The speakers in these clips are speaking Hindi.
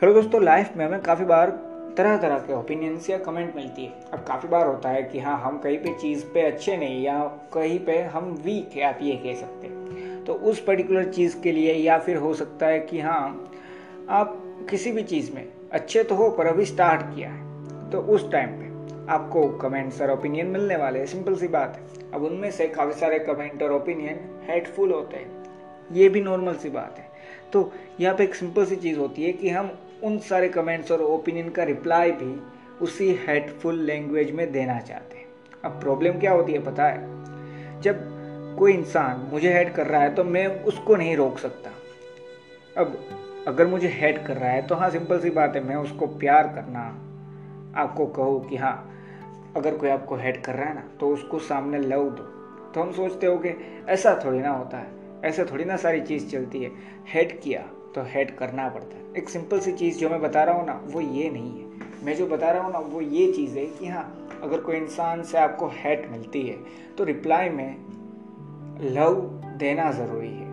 हेलो दोस्तों लाइफ में हमें काफ़ी बार तरह तरह के ओपिनियंस या कमेंट मिलती है। अब काफ़ी बार होता है कि हाँ हम कहीं पे चीज़ पे अच्छे नहीं या कहीं पे हम वीक है, आप ये कह सकते हैं। तो उस पर्टिकुलर चीज़ के लिए या फिर हो सकता है कि हाँ आप किसी भी चीज़ में अच्छे तो हो, पर अभी स्टार्ट किया है। तो उस टाइम पे आपको कमेंट्स और ओपिनियन मिलने वाले हैं। सिंपल सी बात है। अब उनमें से काफ़ी सारे कमेंट और ओपिनियन हेटफुल होते हैं। ये भी नॉर्मल सी बात है। तो यहाँ पे एक सिंपल सी चीज़ होती है कि हम उन सारे कमेंट्स और ओपिनियन का रिप्लाई भी उसी हेटफुल लैंग्वेज में देना चाहते हैं। अब प्रॉब्लम क्या होती है पता है? जब कोई इंसान मुझे हेड कर रहा है तो मैं उसको नहीं रोक सकता। अब अगर मुझे हेड कर रहा है तो हाँ सिंपल सी बात है, मैं उसको प्यार करना, आपको कहूँ कि हाँ अगर कोई आपको हेड कर रहा है ना तो उसको सामने लव दो। तो हम सोचते हो कि ऐसा थोड़ी ना होता है, ऐसा थोड़ी ना सारी चीज़ चलती है। हेड किया तो हेड करना पड़ता है। एक सिंपल सी चीज़ जो मैं बता रहा हूँ ना, वो ये नहीं है। मैं जो बता रहा हूँ ना, वो ये चीज़ है कि हाँ अगर कोई इंसान से आपको हेड मिलती है तो रिप्लाई में लव देना ज़रूरी है।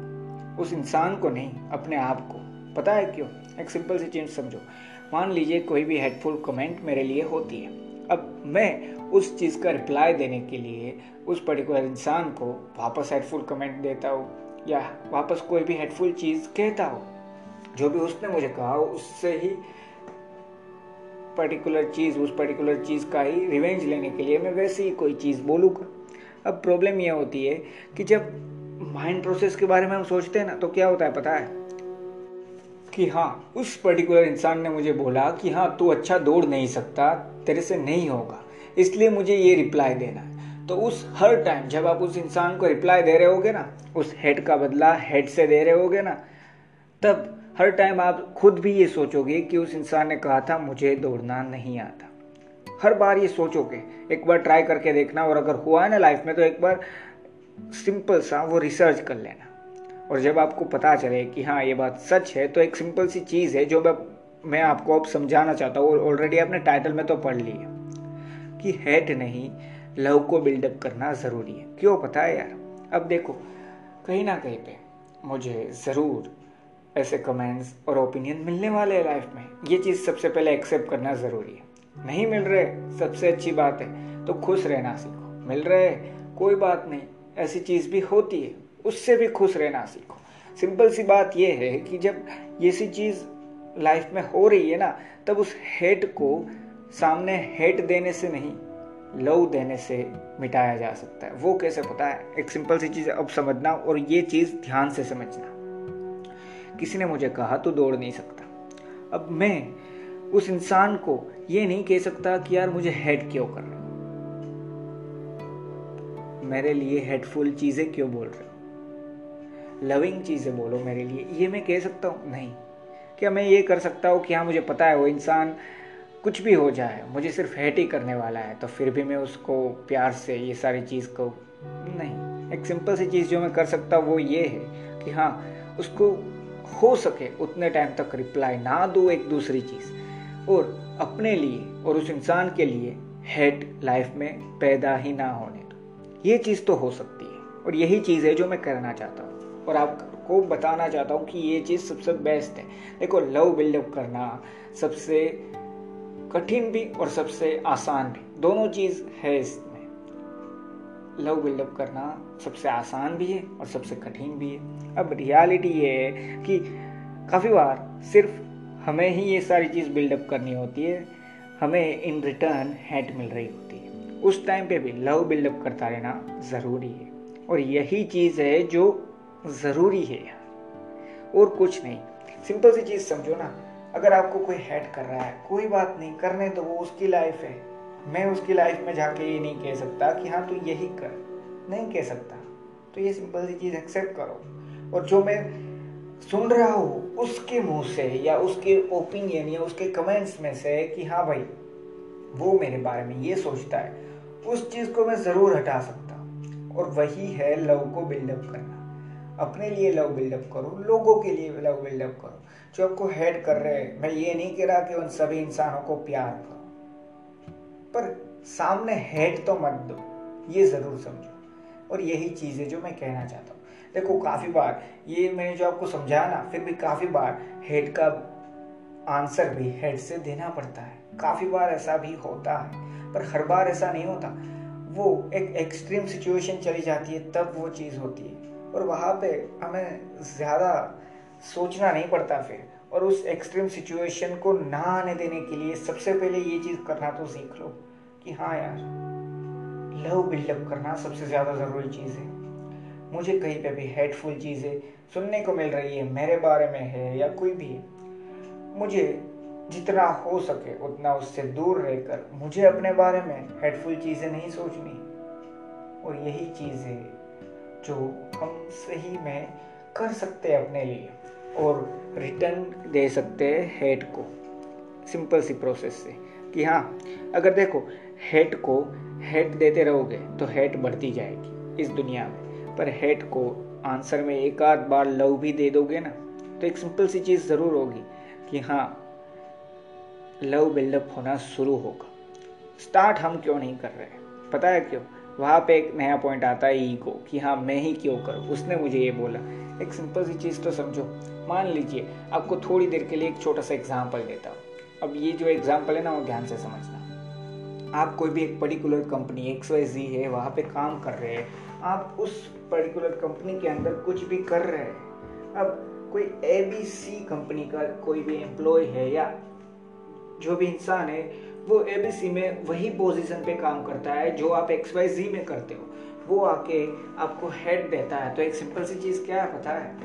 उस इंसान को नहीं, अपने आप को। पता है क्यों? एक सिंपल सी चीज़ समझो। मान लीजिए कोई भी हेडफुल कमेंट मेरे लिए होती है। अब मैं उस चीज़ का रिप्लाई देने के लिए उस पर्टिकुलर इंसान को वापस हेडफुल कमेंट देता हूँ, या वापस कोई भी हेडफुल चीज़ कहता हूँ। जो भी उसने मुझे कहा, उससे ही पर्टिकुलर चीज़, उस पर्टिकुलर चीज़ का ही रिवेंज लेने के लिए मैं वैसे ही कोई चीज़ बोलूँगा। अब प्रॉब्लम यह होती है कि जब माइंड प्रोसेस के बारे में हम सोचते हैं ना तो क्या होता है पता है? कि हाँ उस पर्टिकुलर इंसान ने मुझे बोला कि हाँ तू अच्छा दौड़ नहीं सकता, तेरे से नहीं होगा। इसलिए मुझे ये रिप्लाई देना है। तो उस हर टाइम जब आप उस इंसान को रिप्लाई दे रहे होगे ना, उस हेड का बदला हेड से दे रहे होगे ना, तब हर टाइम आप खुद भी ये सोचोगे कि उस इंसान ने कहा था, मुझे दौड़ना नहीं आता। हर बार ये सोचोगे। एक बार ट्राई करके देखना और अगर हुआ है ना लाइफ में तो एक बार सिंपल सा वो रिसर्च कर लेना। और जब आपको पता चले कि हाँ ये बात सच है तो एक सिंपल सी चीज़ है जो मैं मैं आपको अब समझाना चाहता हूँ ऑलरेडी आपने टाइटल में तो पढ़ ली है कि हेट नहीं लव को बिल्डअप करना ज़रूरी है। क्यों? पता है यार। अब देखो, कहीं ना कहीं पे मुझे ज़रूर ऐसे कमेंट्स और ओपिनियन मिलने वाले हैं लाइफ में। ये चीज़ सबसे पहले एक्सेप्ट करना ज़रूरी है। नहीं मिल रहे, सबसे अच्छी बात है तो खुश रहना सीखो। मिल रहे, कोई बात नहीं, ऐसी चीज़ भी होती है, उससे भी खुश रहना सीखो। सिंपल सी बात यह है कि जब ये सी चीज़ लाइफ में हो रही है ना, तब उस हेट को सामने हेट देने से नहीं लव देने से मिटाया जा सकता है। वो कैसे पता है? एक सिंपल सी चीज़ अब समझना और ये चीज़ ध्यान से समझना। किसी ने मुझे कहा तो दौड़ नहीं सकता। अब मैं उस इंसान को ये नहीं कह सकता कि यार मुझे हेड क्यों कर रहे मेरे लिए हेडफुल चीज़ें क्यों बोल रहे हो? लविंग चीज़ें बोलो मेरे लिए। ये मैं कह सकता हूँ, नहीं। क्या मैं ये कर सकता हूँ कि हाँ मुझे पता है वो इंसान कुछ भी हो जाए, मुझे सिर्फ़ हेट ही करने वाला है तो फिर भी मैं उसको प्यार से ये सारी चीज़ को, नहीं। एक सिंपल सी चीज़ जो मैं कर सकता हूँ, वो ये है कि हाँ उसको हो सके उतने टाइम तक रिप्लाई ना दो एक दूसरी चीज़। और अपने लिए और उस इंसान के लिए हेड लाइफ में पैदा ही ना होने दो ये चीज़ तो हो सकती है और यही चीज़ है जो मैं करना चाहता हूँ। और आपको बताना चाहता हूँ कि ये चीज़ सबसे बेस्ट है। देखो लव बिल्डअप करना सबसे कठिन भी और सबसे आसान भी, दोनों चीज़ है इसमें। लव बिल्डअप करना सबसे आसान भी है और सबसे कठिन भी है। अब रियलिटी ये है कि काफ़ी बार सिर्फ़ हमें ही ये सारी चीज़ बिल्डअप करनी होती है, हमें इन रिटर्न हेट मिल रही होती है। उस टाइम पे भी लव बिल्डअप करता रहना ज़रूरी है और यही चीज़ है जो ज़रूरी है और कुछ नहीं सिंपल सी चीज़ समझो ना, अगर आपको कोई हेड कर रहा है, कोई बात नहीं, करने तो वो उसकी लाइफ है। मैं उसकी लाइफ में जाके ये नहीं कह सकता कि हाँ तू यही कर। नहीं कह सकता। तो ये सिंपल सी चीज़ एक्सेप्ट करो। और जो मैं सुन रहा हूँ, उसके मुँह से या उसके ओपिनियन या उसके कमेंट्स में से कि हाँ भाई, वो मेरे बारे में ये सोचता है, उस चीज़ को मैं ज़रूर हटा सकता और वही है लव को बिल्डअप करना। अपने लिए लव बिल्डअप करो, लोगों के लिए लव बिल्डअप करो। जो आपको हेड कर रहे हैं, मैं ये नहीं कह रहा कि उन सभी इंसानों को प्यार करो। पर सामने हेड तो मत दो, ये ज़रूर समझो। और यही चीज़ है जो मैं कहना चाहता हूँ। देखो, काफ़ी बार ये मैंने जो आपको समझाया ना, फिर भी काफ़ी बार हेड का आंसर भी हेड से देना पड़ता है। काफ़ी बार ऐसा भी होता है, पर हर बार ऐसा नहीं होता। वो एक एक्सट्रीम सिचुएशन चली जाती है, तब वो चीज़ होती है। और वहाँ पे हमें ज़्यादा सोचना नहीं पड़ता फिर। और उस एक्सट्रीम सिचुएशन को ना आने देने के लिए सबसे पहले ये चीज़ करना तो सीख लो कि हाँ यार लव बिल्डअप करना सबसे ज़्यादा ज़रूरी चीज़ है। मुझे कहीं पे भी हेटफुल चीज़ें सुनने को मिल रही है, मेरे बारे में है या कोई भी मुझे जितना हो सके उतना उससे दूर रहकर मुझे अपने बारे में हेडफुल चीज़ें नहीं सोचनी। और यही चीज़ जो हम सही में कर सकते हैं अपने लिए और रिटर्न दे सकते हैं हेड को सिंपल सी प्रोसेस से। कि हाँ अगर देखो हेट को हेड देते रहोगे तो हेट बढ़ती जाएगी इस दुनिया में। पर हेट को आंसर में एक आध बार लव भी दे दोगे ना तो एक सिंपल सी चीज़ ज़रूर होगी कि हाँ लव बिल्डअप होना शुरू होगा। स्टार्ट हम क्यों नहीं कर रहे? पता है क्यों? वहाँ पे एक नया पॉइंट आता है ईगो कि हाँ मैं ही क्यों करूँ? उसने मुझे ये बोला। एक सिंपल सी चीज़ तो समझो। मान लीजिए, आपको थोड़ी देर के लिए एक छोटा सा एग्ज़ाम्पल देता हूँ। अब ये जो एग्ज़ाम्पल है ना, वो ध्यान से समझना। आप कोई भी एक particular company X Y Z है, वहाँ पे काम कर रहे हैं, आप उस पर्टिकुलर कंपनी के अंदर कुछ भी कर रहे हैं, अब कोई ए बी सी कंपनी का कोई भी एम्प्लॉय है या जो भी इंसान है, वो एबीसी में वही पोजीशन पे काम करता है जो आप एक्स वाई जी में करते हो। वो आके आपको हेड देता है। तो एक सिंपल सी चीज़ क्या है, पता है?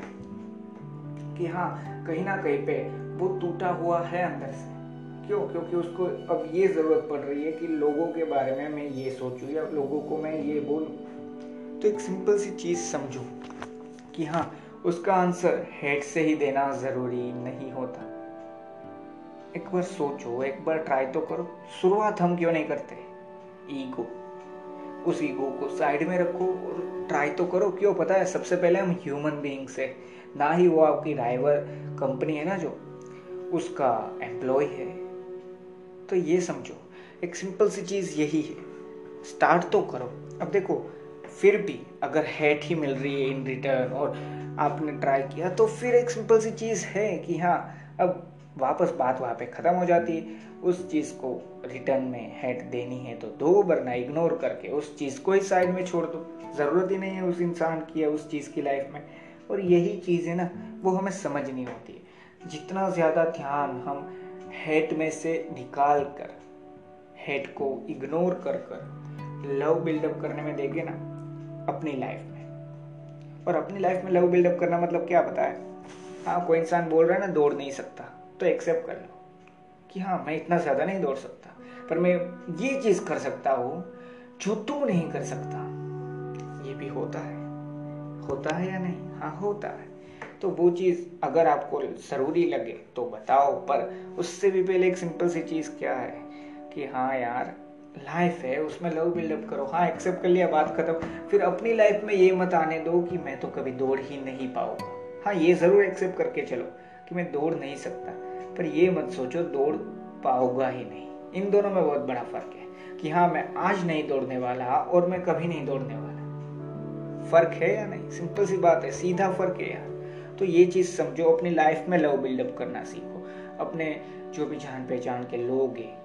कि हाँ कहीं ना कहीं पे वो टूटा हुआ है अंदर से। क्यों? क्योंकि उसको अब ये ज़रूरत पड़ रही है कि लोगों के बारे में मैं ये सोचूं या लोगों को मैं ये बोलूँ। तो एक सिंपल सी चीज़ समझो कि हाँ उसका आंसर हेड से ही देना ज़रूरी नहीं होता। एक बार सोचो, एक बार ट्राई तो करो। शुरुआत हम क्यों नहीं करते? ईगो उस ईगो को साइड में रखो और ट्राई तो करो। क्यों? पता है, सबसे पहले हम ह्यूमन बीइंग से, ना ही वो आपकी ड्राइवर कंपनी है ना जो, उसका एम्प्लॉय है। तो ये समझो, एक सिंपल सी चीज़ यही है। स्टार्ट तो करो। अब देखो, फिर भी अगर हेट ही मिल रही है इन रिटर्न और आपने ट्राई किया तो फिर एक सिंपल सी चीज़ है कि हाँ अब वापस बात वहाँ पे ख़त्म हो जाती है। उस चीज़ को रिटर्न में हेड देनी है तो दो वरना इग्नोर करके उस चीज़ को ही साइड में छोड़ दो। ज़रूरत ही नहीं है उस इंसान की या उस चीज़ की लाइफ में। और यही चीज़ है ना, वो हमें समझनी होती है। जितना ज़्यादा ध्यान हम हेड में से निकाल कर हेड को इग्नोर कर कर लव बिल्डअप करने में देंगे ना, अपनी लाइफ में। और अपनी लाइफ में लव बिल्डअप करना मतलब क्या पता है? हाँ कोई इंसान बोल रहा है ना, दौड़ नहीं सकता तो एक्सेप्ट कर लो कि हाँ मैं इतना ज़्यादा नहीं दौड़ सकता। पर मैं ये चीज़ कर सकता हूँ जो तू नहीं कर सकता। ये भी होता है। होता है या नहीं? हाँ होता है। तो वो चीज़ अगर आपको ज़रूरी लगे तो बताओ। पर उससे भी पहले एक सिंपल सी चीज़ क्या है कि हाँ यार लाइफ है, उसमें लव बिल्डअप करो। हाँ एक्सेप्ट कर लिया, बात खत्म। फिर अपनी लाइफ में ये मत आने दो कि मैं तो कभी दौड़ ही नहीं पाऊँगा। हाँ ये ज़रूर एक्सेप्ट करके चलो कि मैं दौड़ नहीं सकता। पर ये मत सोचो, दौड़ पाओगा ही नहीं। इन दोनों में बहुत बड़ा फ़र्क है कि हाँ मैं आज नहीं दौड़ने वाला और मैं कभी नहीं दौड़ने वाला। फ़र्क है या नहीं? सिंपल सी बात है, सीधा फ़र्क है यार। तो ये चीज़ समझो, अपनी लाइफ में लव बिल्डअप करना सीखो। अपने जो भी जान पहचान के लोग हैं,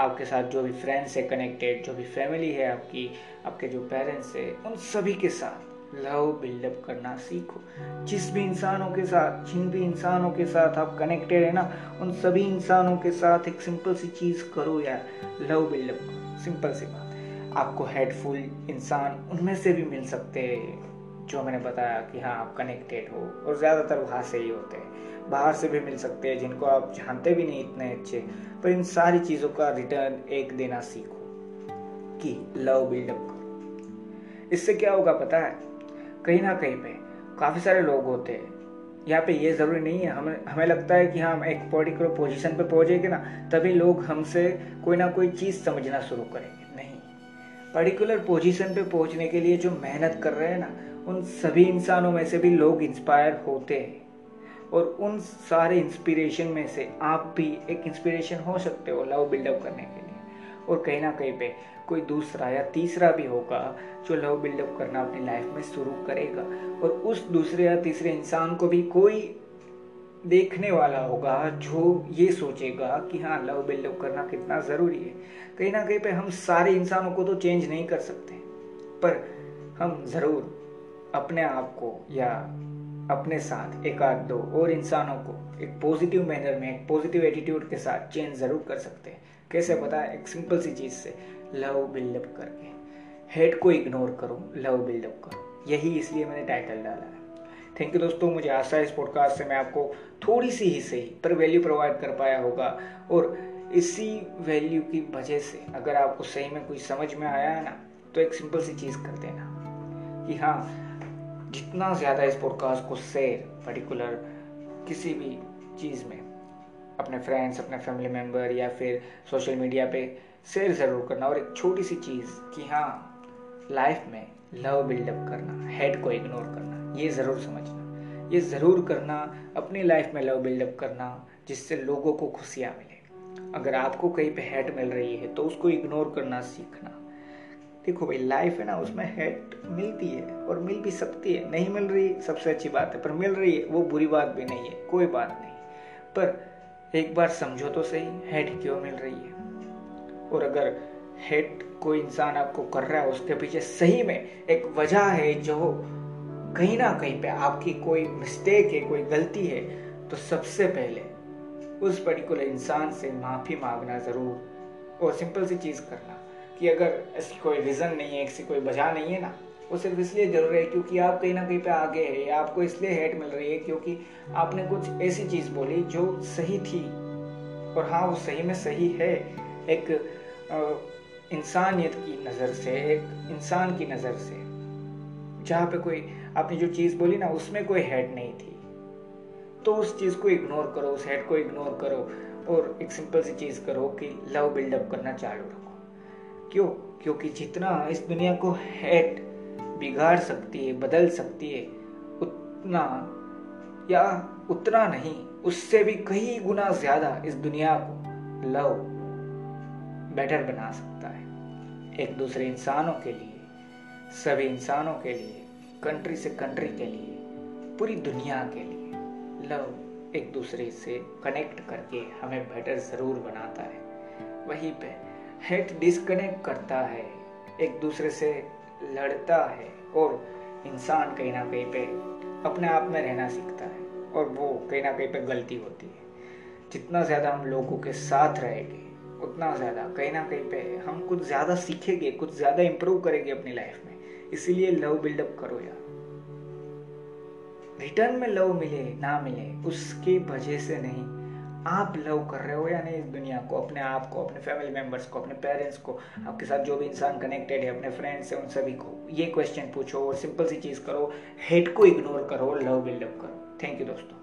आपके साथ जो भी फ्रेंड्स है कनेक्टेड जो भी फैमिली है आपकी, आपके जो पेरेंट्स है, उन सभी के साथ लव बिल्डअप करना सीखो। जिस भी इंसानों के साथ, जिन भी इंसानों के साथ आप कनेक्टेड है ना, उन सभी इंसानों के साथ एक सिंपल सी चीज़ करो यार लव बिल्डअप करो। सिंपल सी बात। आपको हेडफुल इंसान उनमें से भी मिल सकते हैं। जो मैंने बताया कि हाँ आप कनेक्टेड हो और ज़्यादातर वहाँ से ही होते हैं। बाहर से भी मिल सकते हैं जिनको आप जानते भी नहीं इतने अच्छे। पर इन सारी चीज़ों का रिटर्न एक देना सीखो कि लव बिल्डअप करो। इससे क्या होगा पता है? कहीं ना कहीं पे काफ़ी सारे लोग होते हैं। यहाँ पे ये ज़रूरी नहीं है। हमें हमें लगता है कि हाँ, हम एक पर्टिकुलर पोजीशन पे पहुँचेंगे ना तभी लोग हमसे कोई ना कोई चीज़ समझना शुरू करेंगे। नहीं। पर्टिकुलर पोजीशन पे पहुँचने के लिए जो मेहनत कर रहे हैं ना उन सभी इंसानों में से भी लोग इंस्पायर होते हैं। और उन सारे इंस्पिरेशन में से आप भी एक इंस्पिरेशन हो सकते हो लव बिल्डअप करने के लिए। और कहीं ना कहीं पे कोई दूसरा या तीसरा भी होगा जो लव बिल्डअप करना अपनी लाइफ में शुरू करेगा। और उस दूसरे या तीसरे इंसान को भी कोई देखने वाला होगा जो ये सोचेगा कि हाँ लव बिल्डअप करना कितना ज़रूरी है। कहीं ना कहीं पे हम सारे इंसानों को तो चेंज नहीं कर सकते, पर हम ज़रूर अपने आप को या अपने साथ एक आध दो और इंसानों को एक पॉजिटिव मैनर में, एक पॉजिटिव एटीट्यूड के साथ चेंज ज़रूर कर सकते हैं। कैसे पता? एक सिंपल सी चीज़ से। लव बिल्डअप करके। हेड को इग्नोर करो। लव बिल्डअप करो। यही इसलिए मैंने टाइटल डाला है। थैंक यू दोस्तों, मुझे आशा है इस पॉडकास्ट से मैं आपको थोड़ी सी ही सही पर वैल्यू प्रोवाइड कर पाया होगा। और इसी वैल्यू की वजह से अगर आपको सही में कुछ समझ में आया है ना तो एक सिंपल सी चीज़ कर देना कि हाँ जितना ज़्यादा इस पॉडकास्ट को शेयर पर्टिकुलर किसी भी चीज़ में, अपने फ्रेंड्स अपने फैमिली मेंबर या फिर सोशल मीडिया पे शेयर ज़रूर करना और एक छोटी सी चीज़ कि हाँ लाइफ में लव बिल्डअप करना हेड को इग्नोर करना, ये ज़रूर समझना। ये ज़रूर करना, अपनी लाइफ में लव बिल्डअप करना जिससे लोगों को खुशियाँ मिले। अगर आपको कहीं पे हेट मिल रही है तो उसको इग्नोर करना सीखना। देखो भाई लाइफ है ना, उसमें हेट मिलती है और मिल भी सकती है। नहीं मिल रही, सबसे अच्छी बात है, पर मिल रही है, वो बुरी बात भी नहीं है, कोई बात नहीं। पर एक बार समझो तो सही हेट क्यों मिल रही है? और अगर हेट कोई इंसान आपको कर रहा है, उसके पीछे सही में एक वजह है जो कहीं ना कहीं पे आपकी कोई मिस्टेक है, कोई गलती है तो सबसे पहले उस पर्टिकुलर इंसान से माफ़ी मांगना ज़रूर और सिंपल सी चीज़ करना। कि अगर ऐसी कोई रीज़न नहीं है, ऐसी कोई वजह नहीं है ना, वो सिर्फ़ इसलिए ज़रूर है क्योंकि आप कहीं ना कहीं पे आगे है, आपको इसलिए हेट मिल रही है क्योंकि आपने कुछ ऐसी चीज़ बोली जो सही थी। और हाँ वो सही में सही है। एक इंसानियत की नज़र से, एक इंसान की नज़र से, जहाँ पे कोई, आपने जो चीज़ बोली ना, उसमें कोई हेड नहीं थी। तो उस चीज़ को इग्नोर करो, उस हेड को इग्नोर करो और एक सिंपल सी चीज़ करो कि लव बिल्डअप करना चालू रखो। क्यों? क्योंकि जितना इस दुनिया को हेड बिगाड़ सकती है, बदल सकती है, उतना या उतना नहीं, उससे भी कई गुना ज़्यादा इस दुनिया को लव बेटर बना सकता है। एक दूसरे इंसानों के लिए, सभी इंसानों के लिए कंट्री से कंट्री के लिए, पूरी दुनिया के लिए लव एक दूसरे से कनेक्ट करके हमें बेटर ज़रूर बनाता है। वहीं पे हेट डिस्कनेक्ट करता है, एक दूसरे से लड़ता है और इंसान कहीं ना कहीं पे अपने आप में रहना सीखता है और वो कहीं ना कहीं पे गलती होती है। जितना ज़्यादा हम लोगों के साथ रहेंगे, उतना ज़्यादा कहीं ना कहीं पे हम कुछ ज़्यादा सीखेंगे, कुछ ज़्यादा इम्प्रूव करेंगे अपनी लाइफ में। इसीलिए लव बिल्डअप करो यार। रिटर्न में लव मिले, ना मिले, उसके वजह से नहीं। आप लव कर रहे हो या नहीं इस दुनिया को, अपने आप को, अपने फैमिली मेंबर्स को, अपने पेरेंट्स को, आपके साथ जो भी इंसान कनेक्टेड है, अपने फ्रेंड्स है, उन सभी को, ये क्वेश्चन पूछो और सिंपल सी चीज़ करो हेट को इग्नोर करो लव बिल्डअप करो। थैंक यू दोस्तों।